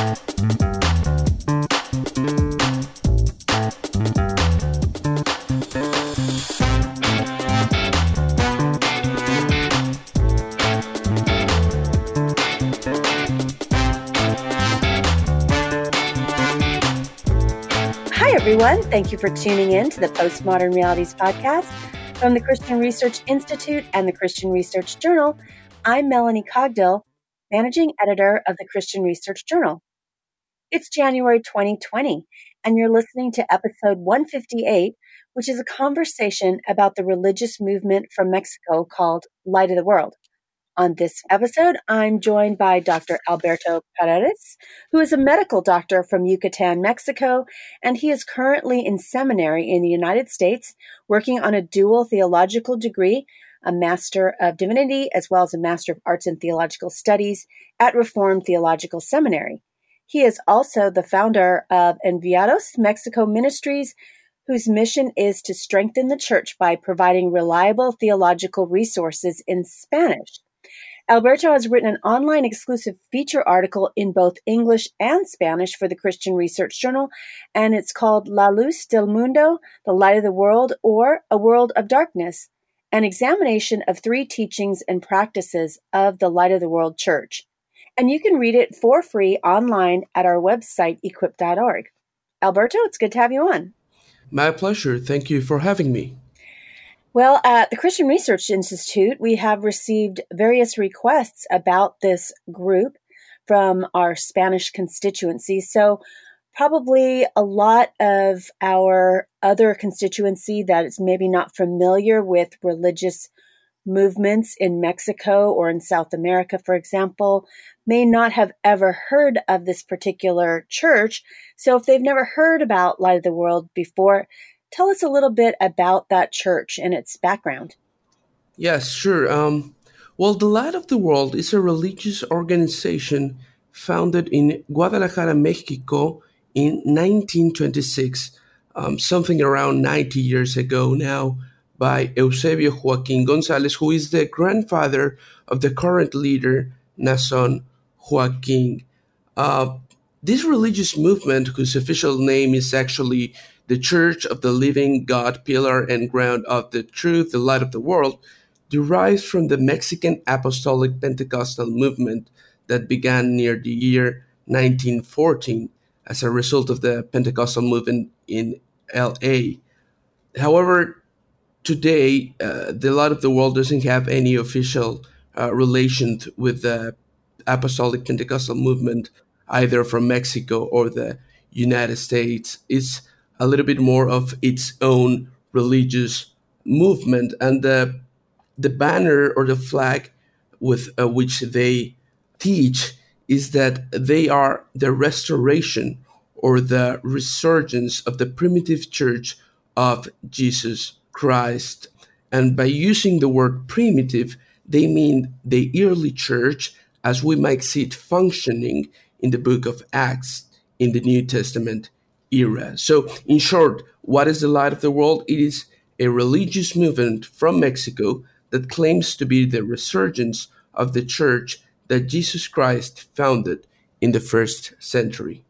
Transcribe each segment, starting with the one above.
Hi, everyone. Thank you for tuning in to the Postmodern Realities Podcast from the Christian Research Institute and the Christian Research Journal. I'm Melanie Cogdill, managing editor of the Christian Research Journal. It's January 2020, and you're listening to episode 158, which is a conversation about the religious movement from Mexico called Light of the World. On this episode, I'm joined by Dr. Alberto Paredes, who is a medical doctor from Yucatan, Mexico, and he is currently in seminary in the United States working on a dual theological degree, a Master of Divinity, as well as a Master of Arts in Theological Studies at Reformed Theological Seminary. He is also the founder of Enviados Mexico Ministries, whose mission is to strengthen the church by providing reliable theological resources in Spanish. Alberto has written an online exclusive feature article in both English and Spanish for the Christian Research Journal, and it's called La Luz del Mundo, The Light of the World, or A World of Darkness, an examination of three teachings and practices of the Light of the World Church and you can read it for free online at our website, equip.org. Alberto, it's good to have you on. My pleasure. Thank you for having me. Well, at the Christian Research Institute, we have received various requests about this group from our Spanish constituency. So, probably a lot of our other constituency that is maybe not familiar with religious movements in Mexico or in South America, for example, may not have ever heard of this particular church. So if they've never heard about Light of the World before, tell us a little bit about that church and its background. Yes, sure. Um, well, the Light of the World is a religious organization founded in Guadalajara, Mexico in 1926, um, something around 90 years ago now by Eusebio Joaquin Gonzalez, who is the grandfather of the current leader, Naasón Joaquin. Uh, this religious movement, whose official name is actually the Church of the Living God, Pillar and Ground of the Truth, the Light of the World, derives from the Mexican Apostolic Pentecostal movement that began near the year 1914 as a result of the Pentecostal movement in LA. However, today, uh, the light of the world doesn't have any official uh, relation with the apostolic Pentecostal movement, either from Mexico or the United States. is a little bit more of its own religious movement, and the the banner or the flag with uh, which they teach is that they are the restoration or the resurgence of the primitive church of Jesus Christ. And by using the word primitive, they mean the early church as we might see it functioning in the book of Acts in the New Testament era. So, in short, what is the light of the world? It is a religious movement from Mexico that claims to be the resurgence of the church that Jesus Christ founded in the first century.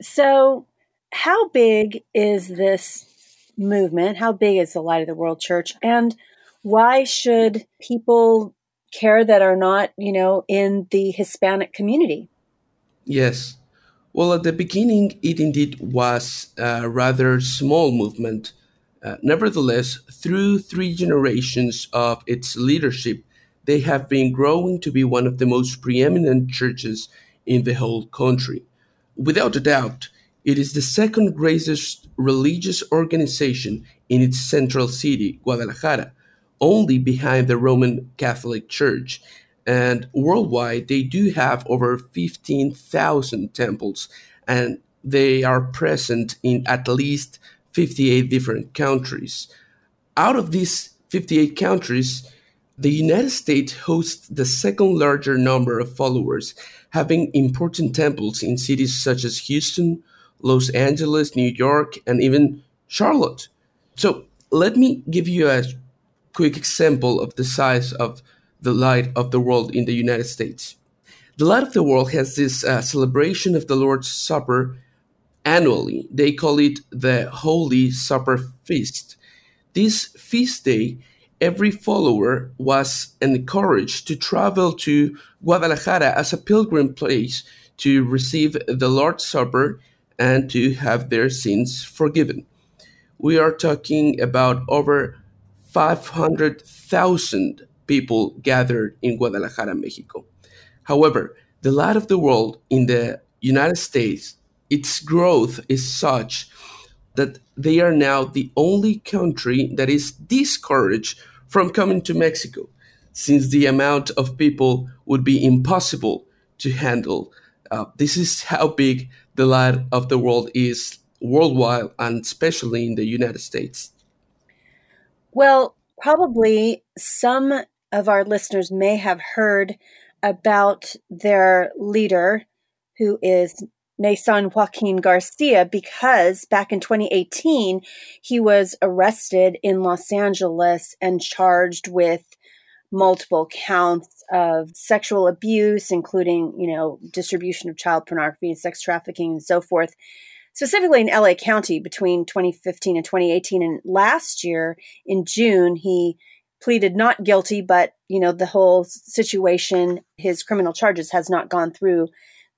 So, how big is this movement? How big is the Light of the World Church? And why should people care that are not, you know, in the Hispanic community. Yes. Well, at the beginning, it indeed was a rather small movement. Uh, nevertheless, through three generations of its leadership, they have been growing to be one of the most preeminent churches in the whole country. Without a doubt, it is the second greatest religious organization in its central city, Guadalajara, only behind the Roman Catholic Church. And worldwide, they do have over 15,000 temples, and they are present in at least 58 different countries. Out of these 58 countries, the United States hosts the second larger number of followers, having important temples in cities such as Houston, Los Angeles, New York, and even Charlotte. So let me give you a quick example of the size of the light of the world in the United States. The light of the world has this uh, celebration of the Lord's Supper annually. They call it the Holy Supper Feast. This feast day, every follower was encouraged to travel to Guadalajara as a pilgrim place to receive the Lord's Supper and to have their sins forgiven. We are talking about over 500,000 people gathered in Guadalajara, Mexico. However, the light of the world in the United States, its growth is such that they are now the only country that is discouraged from coming to Mexico, since the amount of people would be impossible to handle. Uh, this is how big the light of the world is worldwide and especially in the United States. Well, probably some of our listeners may have heard about their leader, who is Naasón Joaquin Garcia, because back in 2018, he was arrested in Los Angeles and charged with multiple counts of sexual abuse, including, you know, distribution of child pornography and sex trafficking and so forth specifically in LA County between 2015 and 2018. And last year in June, he pleaded not guilty, but you know the whole situation, his criminal charges has not gone through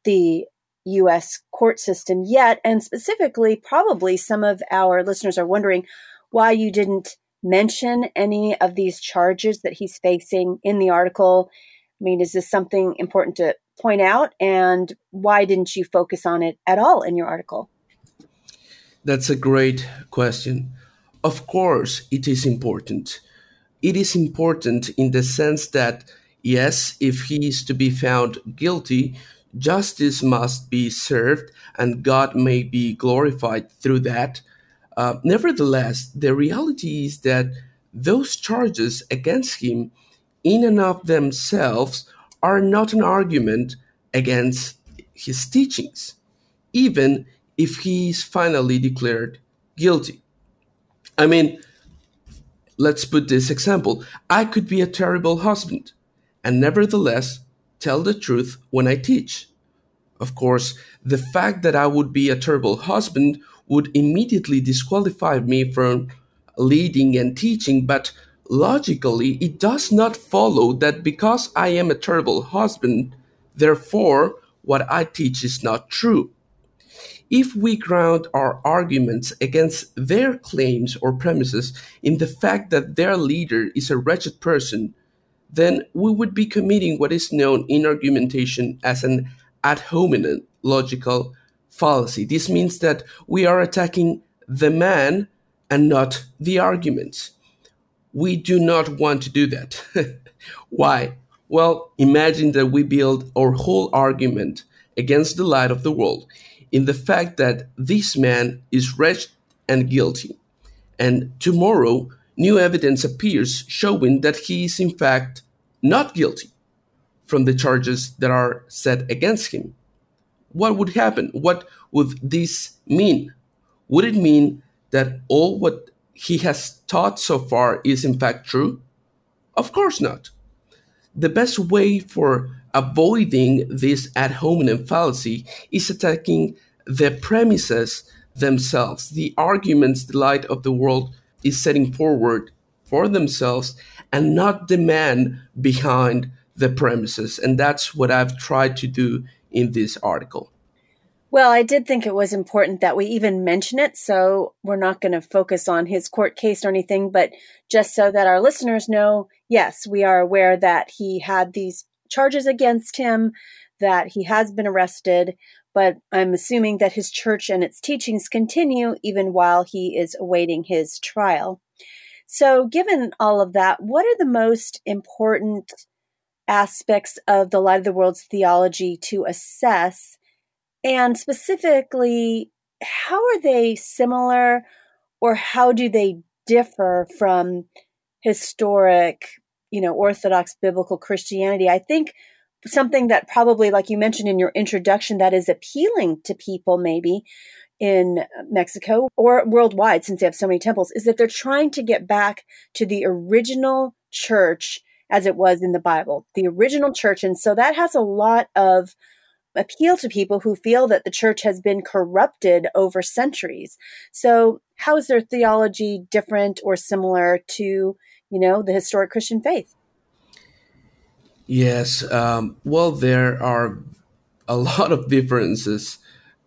the U.S. court system yet. And specifically, probably some of our listeners are wondering why you didn't mention any of these charges that he's facing in the article. I mean, is this something important to point out? And why didn't you focus on it at all in your article? That's a great question. Of course, it is important. It is important in the sense that, yes, if he is to be found guilty, justice must be served and God may be glorified through that. Uh, nevertheless, the reality is that those charges against him, in and of themselves, are not an argument against his teachings, even if he is finally declared guilty. I mean, let's put this example I could be a terrible husband and nevertheless tell the truth when I teach. Of course, the fact that I would be a terrible husband would immediately disqualify me from leading and teaching, but logically, it does not follow that because I am a terrible husband, therefore, what I teach is not true. If we ground our arguments against their claims or premises in the fact that their leader is a wretched person, then we would be committing what is known in argumentation as an ad hominem logical fallacy. This means that we are attacking the man and not the arguments. We do not want to do that. Why? Well, imagine that we build our whole argument against the light of the world in the fact that this man is wretched and guilty. And tomorrow, new evidence appears showing that he is in fact not guilty from the charges that are set against him. What would happen? What would this mean? Would it mean that all what he has taught so far is in fact true? Of course not. The best way for avoiding this ad hominem fallacy is attacking the premises themselves, the arguments the light of the world is setting forward for themselves and not the man behind the premises. And that's what I've tried to do in this article. Well, I did think it was important that we even mention it. So we're not going to focus on his court case or anything, but just so that our listeners know, yes, we are aware that he had these charges against him, that he has been arrested, but I'm assuming that his church and its teachings continue even while he is awaiting his trial. So, given all of that, what are the most important aspects of the light of the world's theology to assess? And specifically, how are they similar or how do they differ from historic, you know, Orthodox biblical Christianity? I think something that probably, like you mentioned in your introduction, that is appealing to people maybe in Mexico or worldwide, since they have so many temples, is that they're trying to get back to the original church as it was in the Bible, the original church. And so that has a lot of appeal to people who feel that the church has been corrupted over centuries. So, how is their theology different or similar to, you know, the historic Christian faith? Yes. Um, well, there are a lot of differences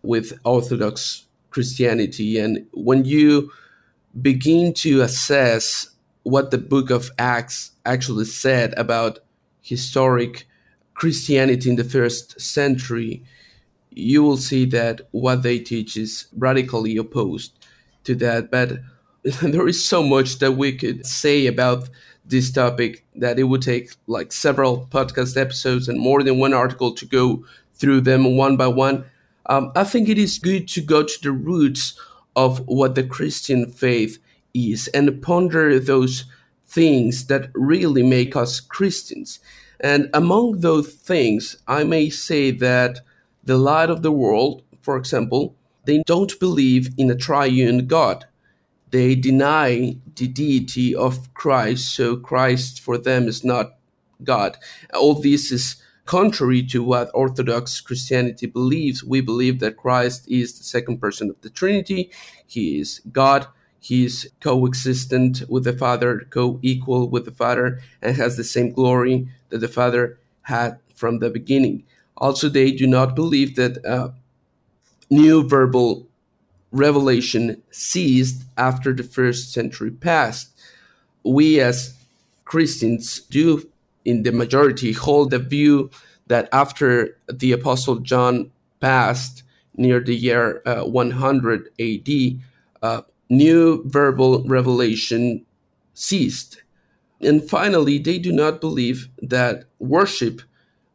with Orthodox Christianity. And when you begin to assess what the book of Acts actually said about historic Christianity in the first century, you will see that what they teach is radically opposed to that. But there is so much that we could say about this topic that it would take like several podcast episodes and more than one article to go through them one by one. Um, I think it is good to go to the roots of what the Christian faith is and ponder those things that really make us Christians. And among those things, I may say that the light of the world, for example, they don't believe in a triune God. They deny the deity of Christ, so Christ for them is not God. All this is contrary to what Orthodox Christianity believes. We believe that Christ is the second person of the Trinity, He is God, He's co-existent with the Father, co-equal with the Father, and has the same glory that the Father had from the beginning. Also, they do not believe that uh, new verbal revelation ceased after the first century passed. We as Christians do, in the majority, hold the view that after the Apostle John passed near the year uh, 100 AD, uh, new verbal revelation ceased. And finally, they do not believe that worship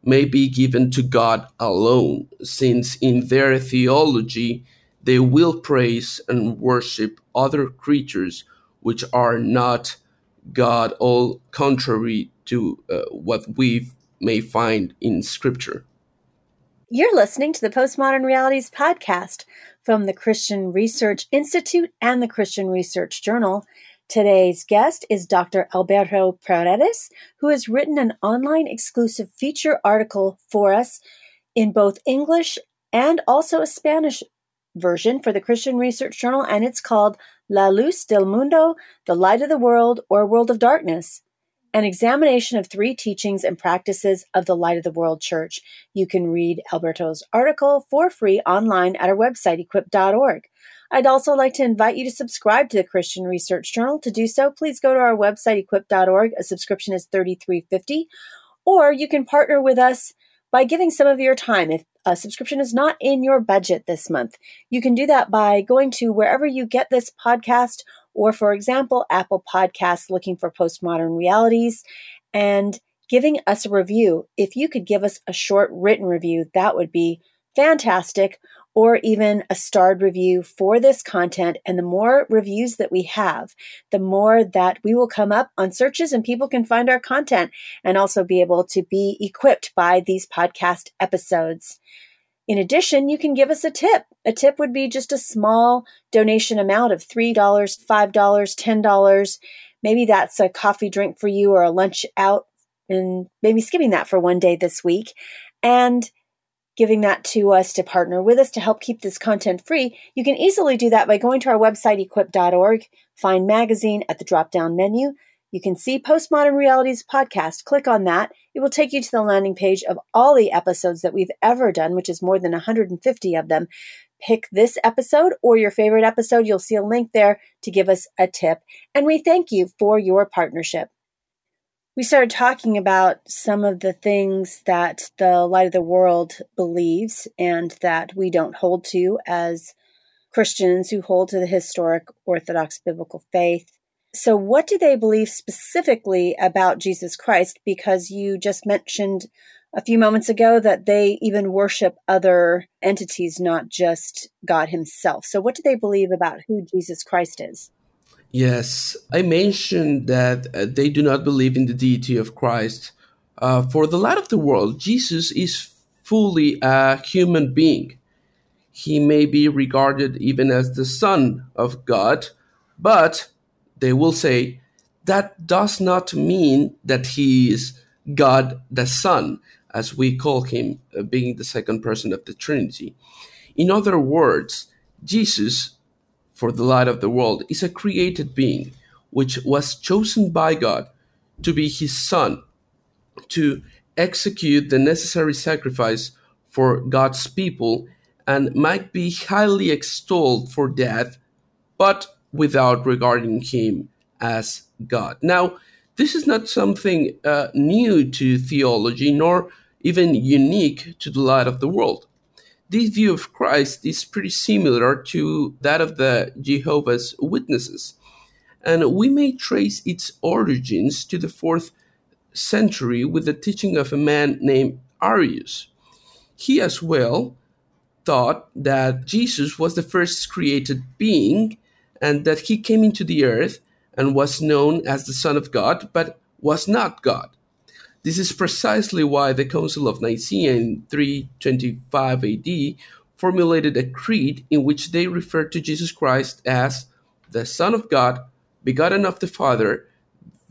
may be given to God alone, since in their theology they will praise and worship other creatures which are not God, all contrary to uh, what we may find in Scripture. You're listening to the Postmodern Realities podcast from the Christian Research Institute and the Christian Research Journal. Today's guest is Dr. Alberto Paredes, who has written an online exclusive feature article for us in both English and also a Spanish version for the Christian Research Journal, and it's called La Luz del Mundo, The Light of the World, or World of Darkness an examination of three teachings and practices of the Light of the World Church. You can read Alberto's article for free online at our website, equip.org. I'd also like to invite you to subscribe to the Christian Research Journal. To do so, please go to our website, equip.org. A subscription is $33.50. Or you can partner with us by giving some of your time. If a subscription is not in your budget this month, you can do that by going to wherever you get this podcast or, for example, Apple Podcasts looking for postmodern realities and giving us a review. If you could give us a short written review, that would be fantastic, or even a starred review for this content. And the more reviews that we have, the more that we will come up on searches and people can find our content and also be able to be equipped by these podcast episodes. In addition, you can give us a tip. A tip would be just a small donation amount of $3, $5, $10. Maybe that's a coffee drink for you or a lunch out, and maybe skipping that for one day this week. And giving that to us to partner with us to help keep this content free, you can easily do that by going to our website, equip.org, find magazine at the drop down menu, You can see Postmodern Realities podcast. Click on that. It will take you to the landing page of all the episodes that we've ever done, which is more than 150 of them. Pick this episode or your favorite episode. You'll see a link there to give us a tip. And we thank you for your partnership. We started talking about some of the things that the light of the world believes and that we don't hold to as Christians who hold to the historic Orthodox biblical faith. So, what do they believe specifically about Jesus Christ? Because you just mentioned a few moments ago that they even worship other entities, not just God Himself. So, what do they believe about who Jesus Christ is? Yes, I mentioned that uh, they do not believe in the deity of Christ. Uh, for the light of the world, Jesus is fully a human being. He may be regarded even as the Son of God, but they will say that does not mean that he is God the Son, as we call him, uh, being the second person of the Trinity. In other words, Jesus, for the light of the world, is a created being which was chosen by God to be his Son, to execute the necessary sacrifice for God's people, and might be highly extolled for that, but without regarding him as God. Now, this is not something uh, new to theology, nor even unique to the light of the world. This view of Christ is pretty similar to that of the Jehovah's Witnesses, and we may trace its origins to the fourth century with the teaching of a man named Arius. He as well thought that Jesus was the first created being and that he came into the earth and was known as the Son of God, but was not God. This is precisely why the Council of Nicaea in 325 AD formulated a creed in which they referred to Jesus Christ as the Son of God, begotten of the Father,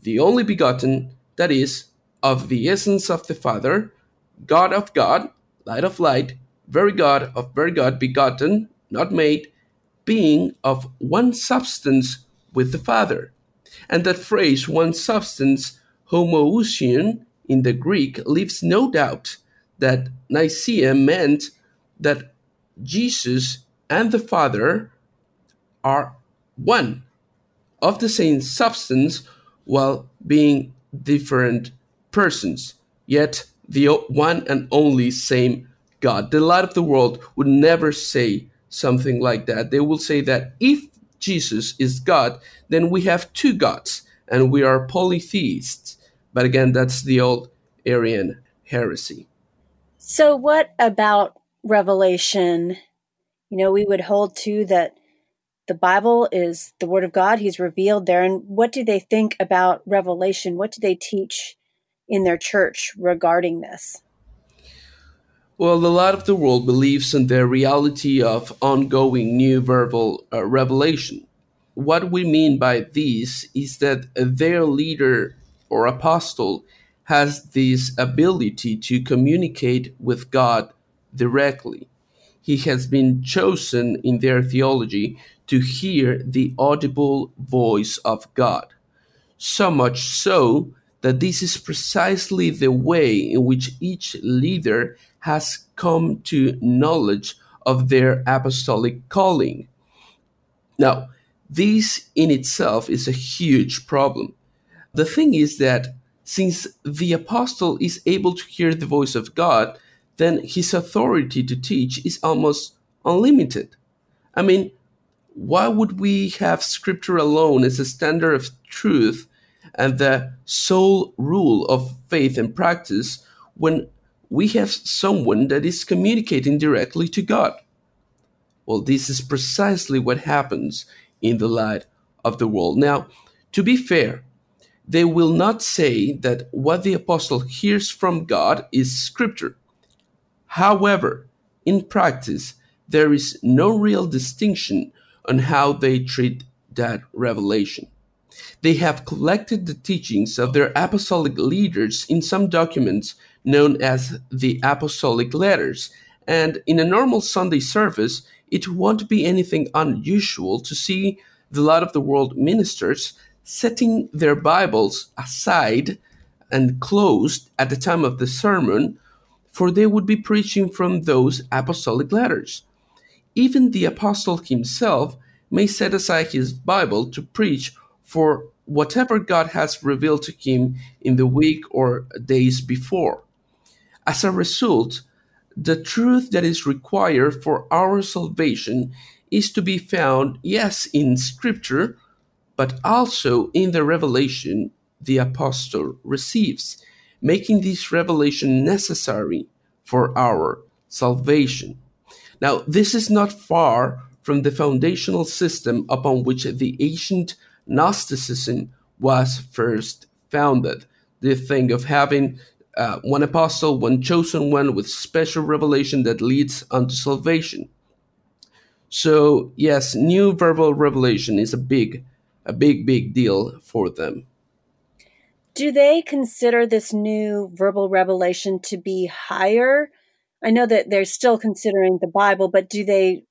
the only begotten, that is, of the essence of the Father, God of God, light of light, very God of very God, begotten, not made, being of one substance with the Father. And that phrase, one substance, homoousion, in the Greek, leaves no doubt that Nicaea meant that Jesus and the Father are one of the same substance while being different persons, yet the one and only same God. The light of the world would never say something like that. They will say that if Jesus is God, then we have two gods and we are polytheists. But again, that's the old Arian heresy. So, what about Revelation? You know, we would hold to that the Bible is the Word of God, He's revealed there. And what do they think about Revelation? What do they teach in their church regarding this? Well, a lot of the world believes in the reality of ongoing new verbal uh, revelation. What we mean by this is that their leader or apostle has this ability to communicate with God directly. He has been chosen in their theology to hear the audible voice of God. So much so that this is precisely the way in which each leader has come to knowledge of their apostolic calling. Now, this in itself is a huge problem. The thing is that since the apostle is able to hear the voice of God, then his authority to teach is almost unlimited. I mean, why would we have scripture alone as a standard of truth and the sole rule of faith and practice when we have someone that is communicating directly to God. Well, this is precisely what happens in the light of the world. Now, to be fair, they will not say that what the apostle hears from God is scripture. However, in practice, there is no real distinction on how they treat that revelation. They have collected the teachings of their apostolic leaders in some documents known as the Apostolic Letters. And in a normal Sunday service, it won't be anything unusual to see the light of the world ministers setting their Bibles aside and closed at the time of the sermon, for they would be preaching from those apostolic letters. Even the apostle himself may set aside his Bible to preach for whatever God has revealed to him in the week or days before. As a result, the truth that is required for our salvation is to be found, yes, in Scripture, but also in the revelation the apostle receives, making this revelation necessary for our salvation. Now, this is not far from the foundational system upon which the ancient Gnosticism was first founded. The thing of having uh, one apostle, one chosen one with special revelation that leads unto salvation. So, yes, new verbal revelation is a big, a big, big deal for them. Do they consider this new verbal revelation to be higher? I know that they're still considering the Bible, but do they,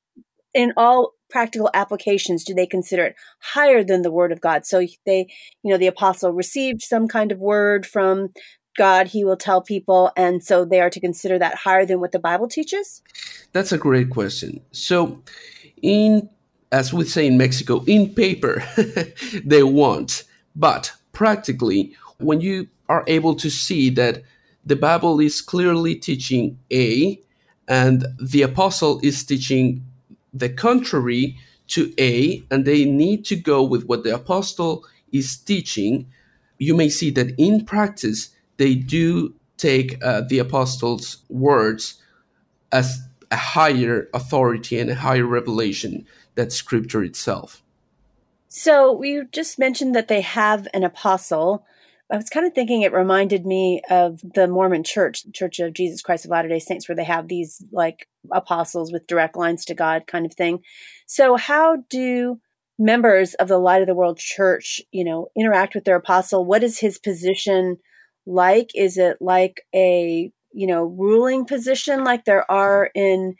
in all practical applications, do they consider it higher than the Word of God? So they, you know, the apostle received some kind of word from God, he will tell people, and so they are to consider that higher than what the Bible teaches? That's a great question. So, in as we say in Mexico, in paper, they want, but practically, when you are able to see that the Bible is clearly teaching A, and the apostle is teaching the contrary to A, and they need to go with what the apostle is teaching, you may see that in practice, they do take uh, the apostles' words as a higher authority and a higher revelation than scripture itself. So we just mentioned that they have an apostle. I was kind of thinking it reminded me of the Mormon Church, the Church of Jesus Christ of Latter day Saints, where they have these like apostles with direct lines to God kind of thing. So, how do members of the Light of the World Church, you know, interact with their apostle? What is his position like? Is it like a, you know, ruling position like there are in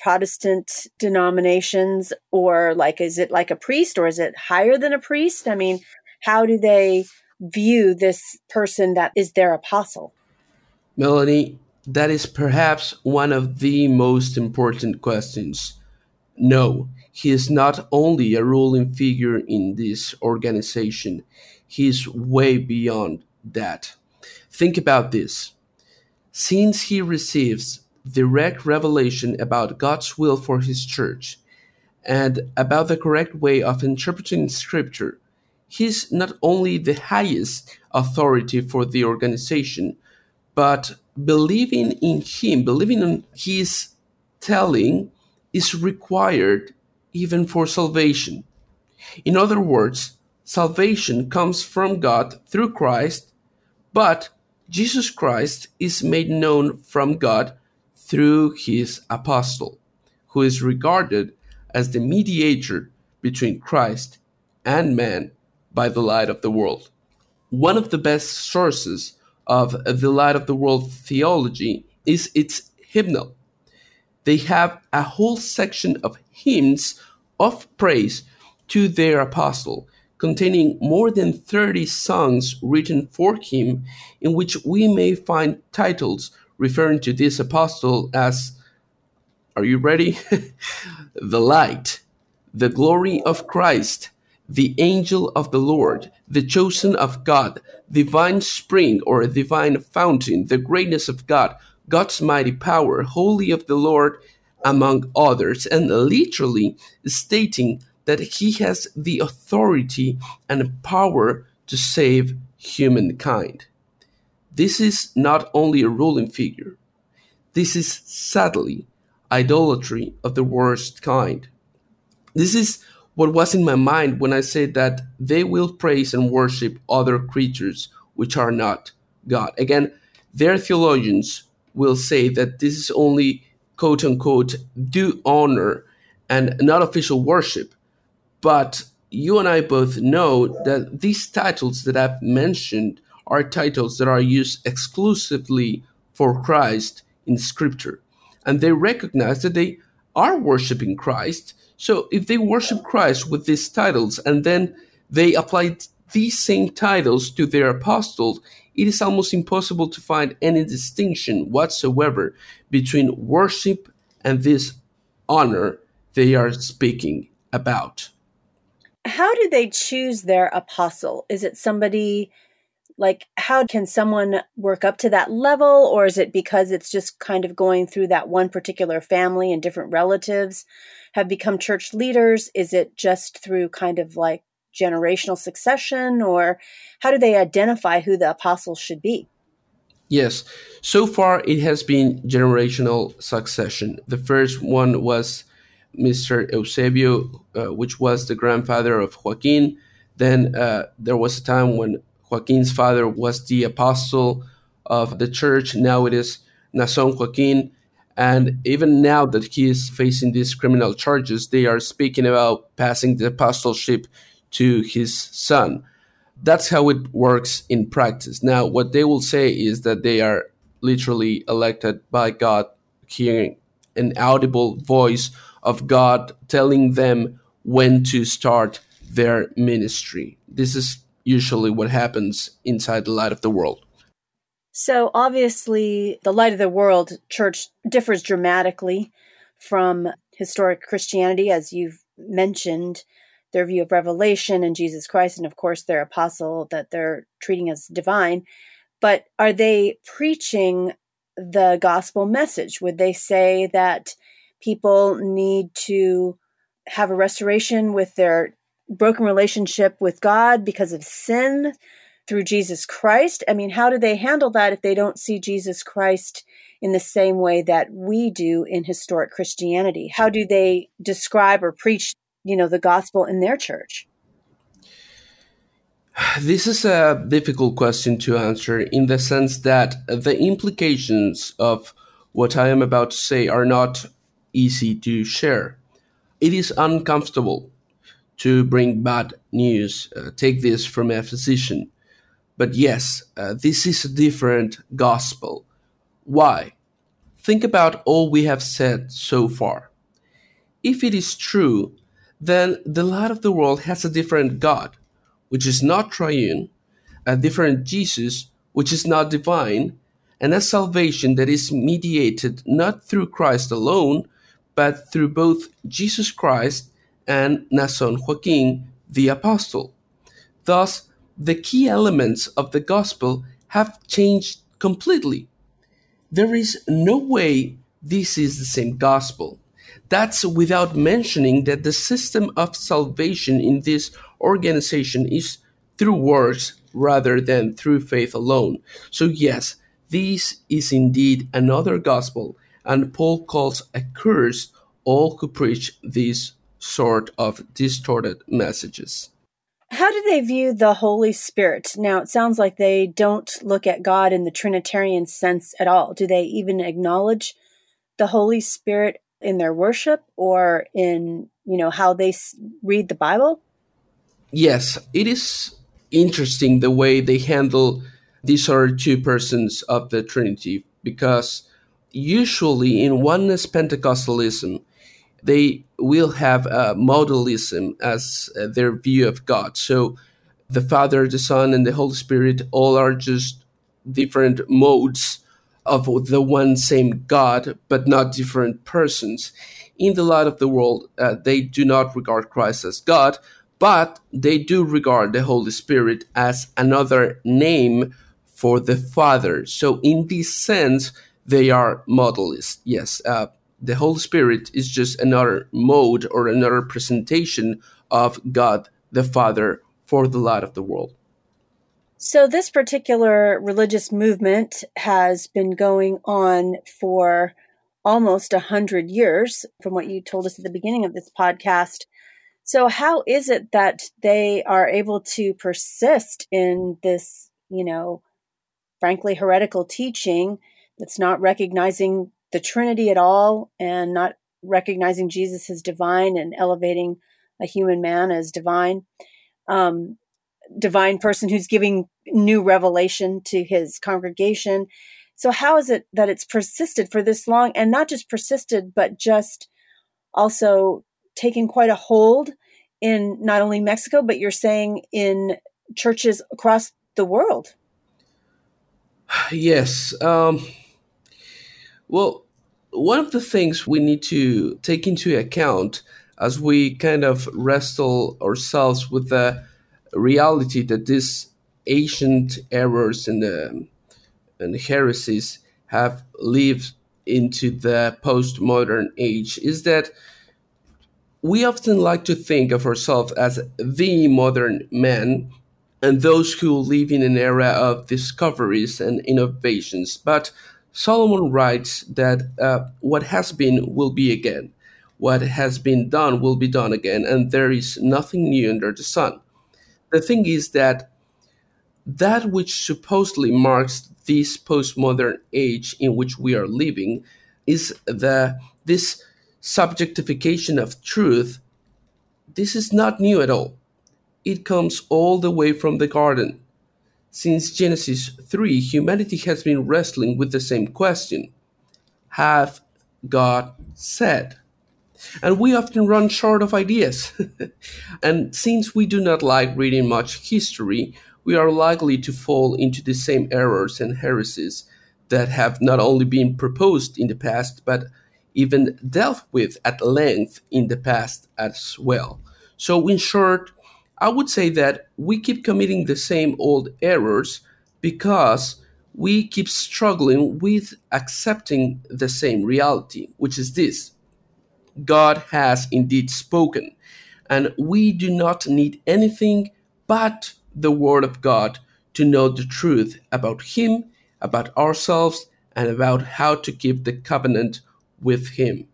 Protestant denominations? Or like, is it like a priest or is it higher than a priest? I mean, how do they view this person that is their apostle? Melanie, that is perhaps one of the most important questions. No, he is not only a ruling figure in this organization, he is way beyond that. Think about this. Since he receives direct revelation about God's will for his church and about the correct way of interpreting scripture, he's not only the highest authority for the organization, but believing in him, believing in his telling is required even for salvation. In other words, salvation comes from God through Christ, but Jesus Christ is made known from God through his apostle, who is regarded as the mediator between Christ and man by the light of the world. One of the best sources of the light of the world theology is its hymnal. They have a whole section of hymns of praise to their apostle containing more than 30 songs written for him, in which we may find titles referring to this apostle as Are you ready? the light, the glory of Christ, the angel of the Lord, the chosen of God, divine spring or divine fountain, the greatness of God, God's mighty power, holy of the Lord, among others, and literally stating that he has the authority and power to save humankind. This is not only a ruling figure, this is sadly idolatry of the worst kind. This is what was in my mind when I said that they will praise and worship other creatures which are not God. Again, their theologians will say that this is only quote unquote due honor and not official worship. But you and I both know that these titles that I've mentioned are titles that are used exclusively for Christ in Scripture. And they recognize that they are worshiping Christ. So if they worship Christ with these titles and then they apply these same titles to their apostles, it is almost impossible to find any distinction whatsoever between worship and this honor they are speaking about. How do they choose their apostle? Is it somebody like how can someone work up to that level? Or is it because it's just kind of going through that one particular family and different relatives have become church leaders? Is it just through kind of like generational succession? Or how do they identify who the apostles should be? Yes. So far it has been generational succession. The first one was mr eusebio uh, which was the grandfather of joaquin. Then uh, there was a time when Joaquin's father was the apostle of the church. Now it is Naasón Joaquin. And even now that he is facing these criminal charges, they are speaking about passing the apostleship to his son. That's how it works in practice. Now, what they will say is that they are literally elected by God, hearing an audible voice of God telling them when to start their ministry. This is usually what happens inside the light of the world. So, obviously, the light of the world church differs dramatically from historic Christianity, as you've mentioned, their view of revelation and Jesus Christ, and of course, their apostle that they're treating as divine. But are they preaching the gospel message? Would they say that people need to have a restoration with their broken relationship with God because of sin through Jesus Christ? I mean, how do they handle that if they don't see Jesus Christ in the same way that we do in historic Christianity? How do they describe or preach, you know, the gospel in their church? This is a difficult question to answer in the sense that the implications of what I am about to say are not easy to share. It is uncomfortable to bring bad news. Uh, take this from a physician. But yes, uh, this is a different gospel. Why? Think about all we have said so far. If it is true, then the light of the world has a different God, which is not triune, a different Jesus, which is not divine, and a salvation that is mediated not through Christ alone, but through both Jesus Christ and Naasón Joaquin the apostle. Thus, the key elements of the gospel have changed completely. There is no way this is the same gospel. That's without mentioning that the system of salvation in this organization is through works rather than through faith alone. So, yes, this is indeed another gospel, and Paul calls accursed all who preach this sort of distorted messages. How do they view the Holy Spirit? Now, it sounds like they don't look at God in the Trinitarian sense at all. Do they even acknowledge the Holy Spirit in their worship or in, you know, how they read the Bible? Yes, it is interesting the way they handle these are two persons of the Trinity because usually in oneness Pentecostalism, they will have a modalism as uh, their view of God. So the Father, the Son, and the Holy Spirit all are just different modes of the one same God, but not different persons. In the light of the world, uh, they do not regard Christ as God, but they do regard the Holy Spirit as another name for the Father. So, in this sense, they are modalist. Yes, uh, the Holy Spirit is just another mode or another presentation of God the Father for the light of the world. So, this particular religious movement has been going on for almost a hundred years, from what you told us at the beginning of this podcast. So, how is it that they are able to persist in this, you know, frankly heretical teaching that's not recognizing the Trinity at all and not recognizing Jesus as divine and elevating a human man as divine, um, divine person who's giving new revelation to his congregation. So, how is it that it's persisted for this long and not just persisted, but just also taken quite a hold in not only Mexico, but you're saying in churches across the world. Yes. Um, well, one of the things we need to take into account as we kind of wrestle ourselves with the reality that these ancient errors and, the, and heresies have lived into the postmodern age is that we often like to think of ourselves as the modern man and those who live in an era of discoveries and innovations. But Solomon writes that uh, what has been will be again. What has been done will be done again, and there is nothing new under the sun. The thing is that that which supposedly marks this postmodern age in which we are living is the this subjectification of truth. This is not new at all. It comes all the way from the garden. Since Genesis 3, humanity has been wrestling with the same question Have God said? And we often run short of ideas. and since we do not like reading much history, we are likely to fall into the same errors and heresies that have not only been proposed in the past, but even dealt with at length in the past as well. So, in short, I would say that we keep committing the same old errors because we keep struggling with accepting the same reality, which is this God has indeed spoken, and we do not need anything but the Word of God to know the truth about Him, about ourselves, and about how to keep the covenant with Him.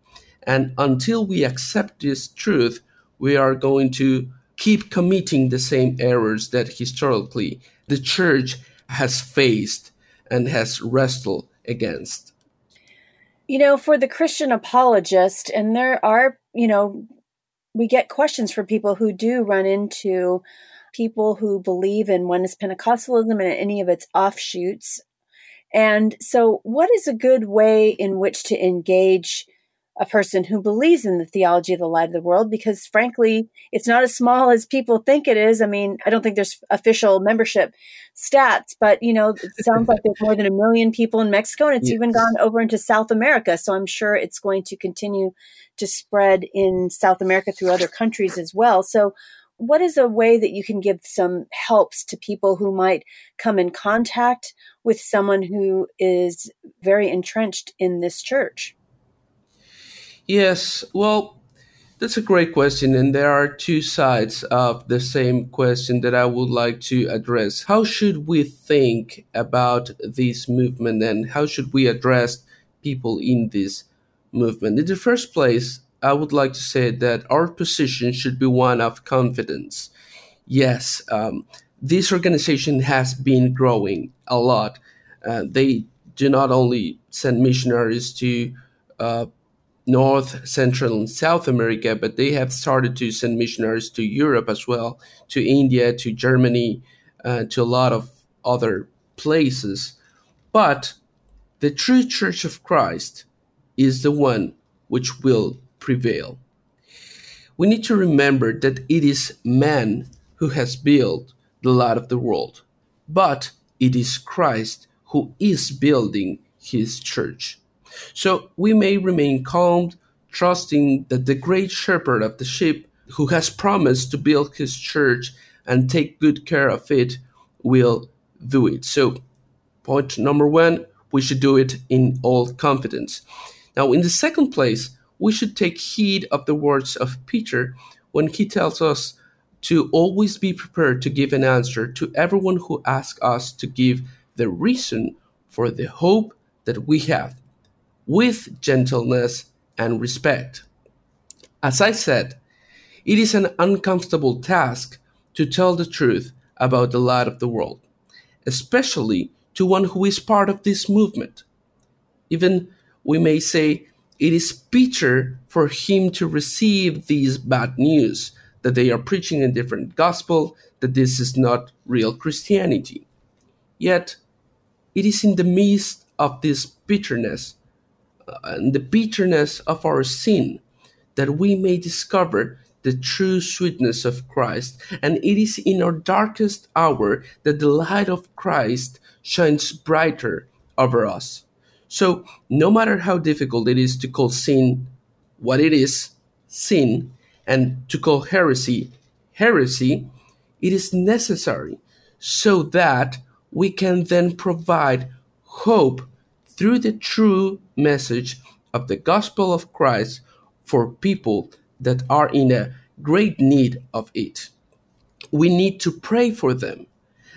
And until we accept this truth, we are going to keep committing the same errors that historically the church has faced and has wrestled against. You know, for the Christian apologist, and there are, you know, we get questions from people who do run into people who believe in oneness Pentecostalism and any of its offshoots. And so, what is a good way in which to engage a person who believes in the theology of the light of the world because frankly it's not as small as people think it is. I mean i don't think there's official membership stats but you know it sounds like there's more than a million people in mexico and it's yes. even gone over into south america. So i'm sure it's going to continue to spread in south america through other countries as well. So what is a way that you can give some helps to people who might come in contact with someone who is very entrenched in this church Yes, well, that's a great question, and there are two sides of the same question that I would like to address. How should we think about this movement, and how should we address people in this movement? In the first place, I would like to say that our position should be one of confidence. Yes, um, this organization has been growing a lot. Uh, they do not only send missionaries to uh, North, Central, and South America, but they have started to send missionaries to Europe as well, to India, to Germany, uh, to a lot of other places. But the true Church of Christ is the one which will prevail. We need to remember that it is man who has built the light of the world, but it is Christ who is building his church. So we may remain calm, trusting that the great shepherd of the sheep, who has promised to build his church and take good care of it, will do it. So, point number one, we should do it in all confidence. Now, in the second place, we should take heed of the words of Peter when he tells us to always be prepared to give an answer to everyone who asks us to give the reason for the hope that we have with gentleness and respect. As I said, it is an uncomfortable task to tell the truth about the light of the world, especially to one who is part of this movement. Even we may say it is bitter for him to receive these bad news that they are preaching a different gospel, that this is not real Christianity. Yet, it is in the midst of this bitterness and the bitterness of our sin, that we may discover the true sweetness of Christ. And it is in our darkest hour that the light of Christ shines brighter over us. So, no matter how difficult it is to call sin what it is, sin, and to call heresy, heresy, it is necessary so that we can then provide hope through the true message of the gospel of Christ for people that are in a great need of it. We need to pray for them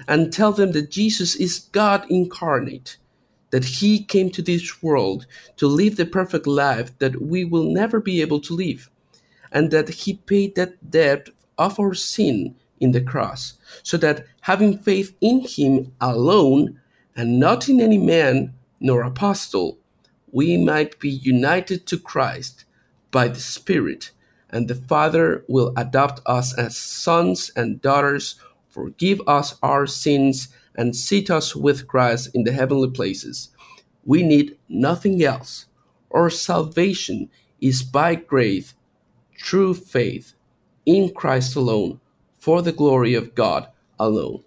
and tell them that Jesus is God incarnate, that He came to this world to live the perfect life that we will never be able to live, and that He paid that debt of our sin in the cross, so that having faith in Him alone and not in any man nor apostle, we might be united to Christ by the Spirit, and the Father will adopt us as sons and daughters, forgive us our sins, and seat us with Christ in the heavenly places. We need nothing else. Our salvation is by grace, true faith, in Christ alone, for the glory of God alone.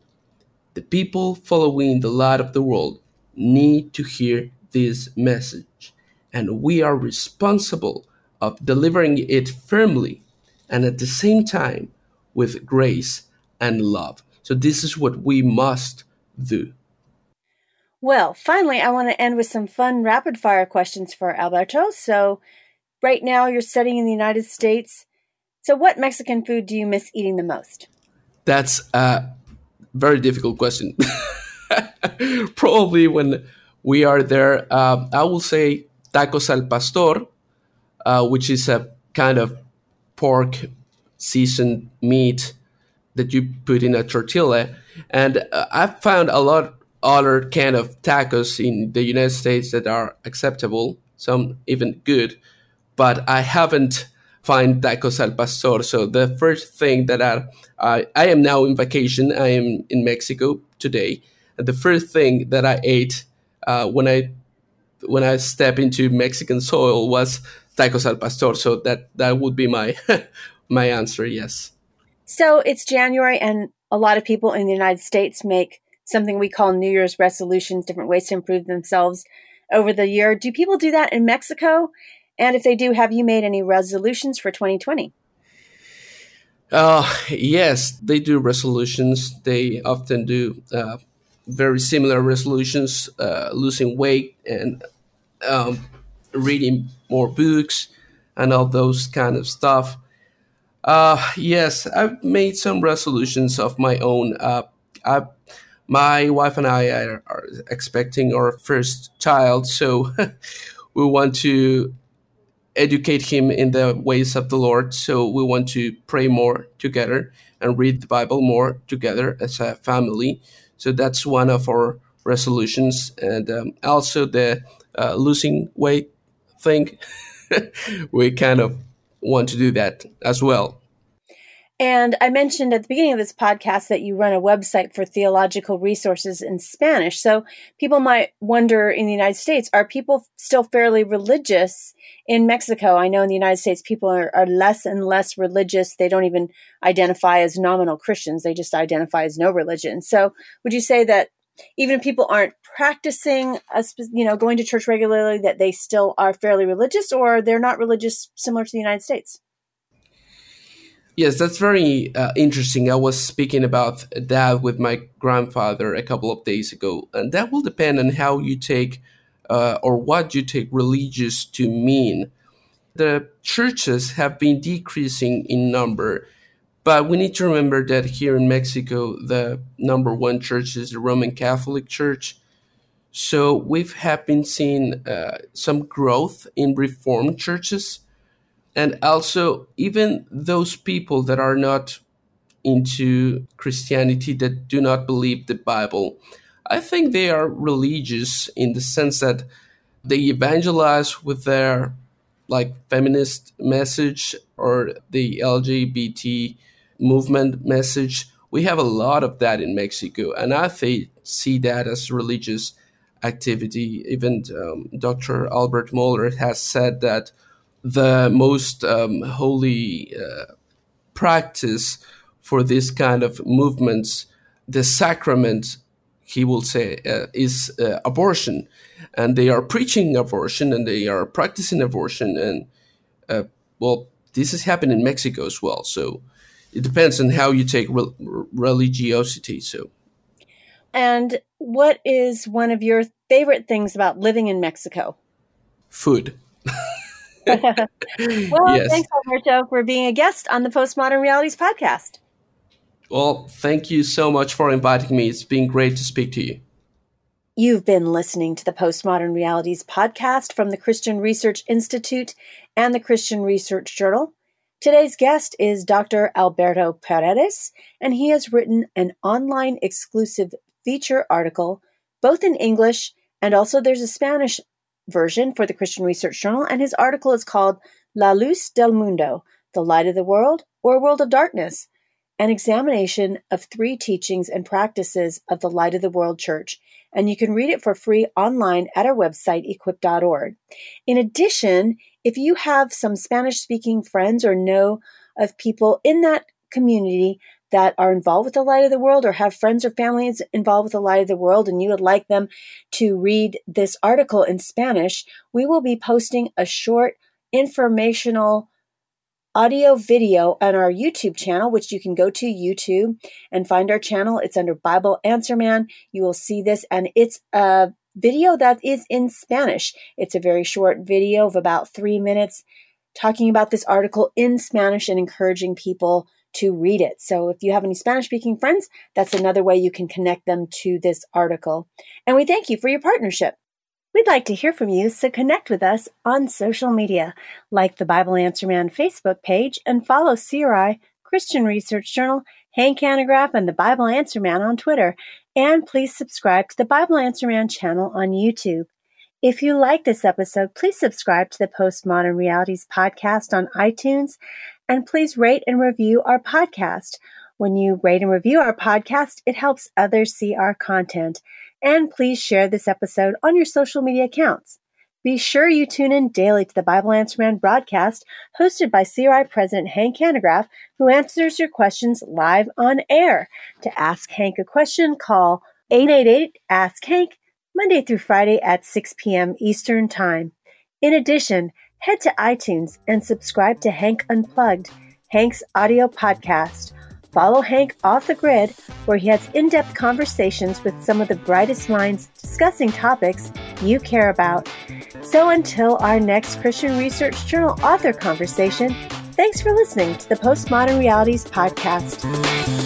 The people following the light of the world need to hear this message, and we are responsible of delivering it firmly and at the same time with grace and love. So, this is what we must do. Well, finally, I want to end with some fun rapid fire questions for Alberto. So, right now you're studying in the United States. So, what Mexican food do you miss eating the most? That's a very difficult question. Probably when we are there, uh, I will say tacos al pastor, uh, which is a kind of pork seasoned meat that you put in a tortilla. And uh, I've found a lot other kind of tacos in the United States that are acceptable, some even good, but I haven't find tacos al pastor. So the first thing that I, I, I am now in vacation. I am in Mexico today. And the first thing that I ate uh, when I when I step into Mexican soil was tacos al pastor. So that that would be my my answer. Yes. So it's January, and a lot of people in the United States make something we call New Year's resolutions, different ways to improve themselves over the year. Do people do that in Mexico? And if they do, have you made any resolutions for 2020? Uh, yes, they do resolutions. They often do uh, very similar resolutions, uh, losing weight and um, reading more books and all those kind of stuff. Uh, yes, I've made some resolutions of my own. Uh, I, my wife and I are, are expecting our first child, so we want to educate him in the ways of the Lord. So we want to pray more together and read the Bible more together as a family. So that's one of our resolutions, and um, also the uh, losing weight thing. we kind of want to do that as well. And I mentioned at the beginning of this podcast that you run a website for theological resources in Spanish. So people might wonder in the United States, are people still fairly religious in Mexico? I know in the United States, people are, are less and less religious. They don't even identify as nominal Christians. They just identify as no religion. So would you say that even if people aren't practicing, a, you know, going to church regularly, that they still are fairly religious or they're not religious similar to the United States? Yes, that's very uh, interesting. I was speaking about that with my grandfather a couple of days ago, and that will depend on how you take uh, or what you take religious to mean. The churches have been decreasing in number, but we need to remember that here in Mexico, the number one church is the Roman Catholic Church. So we've have been seeing uh, some growth in Reformed churches and also even those people that are not into Christianity that do not believe the Bible, I think they are religious in the sense that they evangelize with their like feminist message or the LGBT movement message. We have a lot of that in Mexico, and I think, see that as religious activity. Even um, Dr. Albert Mohler has said that the most um, holy uh, practice for this kind of movements, the sacrament, he will say, uh, is uh, abortion. And they are preaching abortion and they are practicing abortion. And, uh, well, this has happened in Mexico as well. So it depends on how you take re- religiosity. So, and what is one of your favorite things about living in Mexico? Food. well, yes. thanks, Alberto, for being a guest on the Postmodern Realities podcast. Well, thank you so much for inviting me. It's been great to speak to you. You've been listening to the Postmodern Realities podcast from the Christian Research Institute and the Christian Research Journal. Today's guest is Dr. Alberto Paredes, and he has written an online exclusive feature article, both in English and also there's a Spanish version for the Christian Research Journal, and his article is called La Luz del Mundo, The Light of the World or World of Darkness, an examination of three teachings and practices of the Light of the World Church. And you can read it for free online at our website, equip.org. In addition, if you have some Spanish speaking friends or know of people in that community that are involved with the light of the world or have friends or families involved with the light of the world and you would like them to read this article in Spanish, we will be posting a short informational audio video on our YouTube channel, which you can go to YouTube and find our channel. It's under Bible Answer Man. You will see this, and it's a video that is in Spanish. It's a very short video of about three minutes talking about this article in Spanish and encouraging people to read it. So if you have any Spanish speaking friends, that's another way you can connect them to this article. And we thank you for your partnership. We'd like to hear from you, so connect with us on social media, like the Bible Answer Man Facebook page, and follow CRI, Christian Research Journal, Hank Hanegraaff, and the Bible Answer Man on Twitter. And please subscribe to the Bible Answer Man channel on YouTube. If you like this episode, please subscribe to the Postmodern Realities podcast on iTunes and please rate and review our podcast. When you rate and review our podcast, it helps others see our content. And please share this episode on your social media accounts. Be sure you tune in daily to the Bible Answer Man broadcast hosted by CRI President Hank Hanegraaff, who answers your questions live on air. To ask Hank a question, call 888 Ask Hank Monday through Friday at 6 p.m. Eastern Time. In addition, head to iTunes and subscribe to Hank Unplugged, Hank's audio podcast. Follow Hank off the grid, where he has in depth conversations with some of the brightest minds discussing topics you care about. So until our next Christian Research Journal author conversation, thanks for listening to the Postmodern Realities Podcast.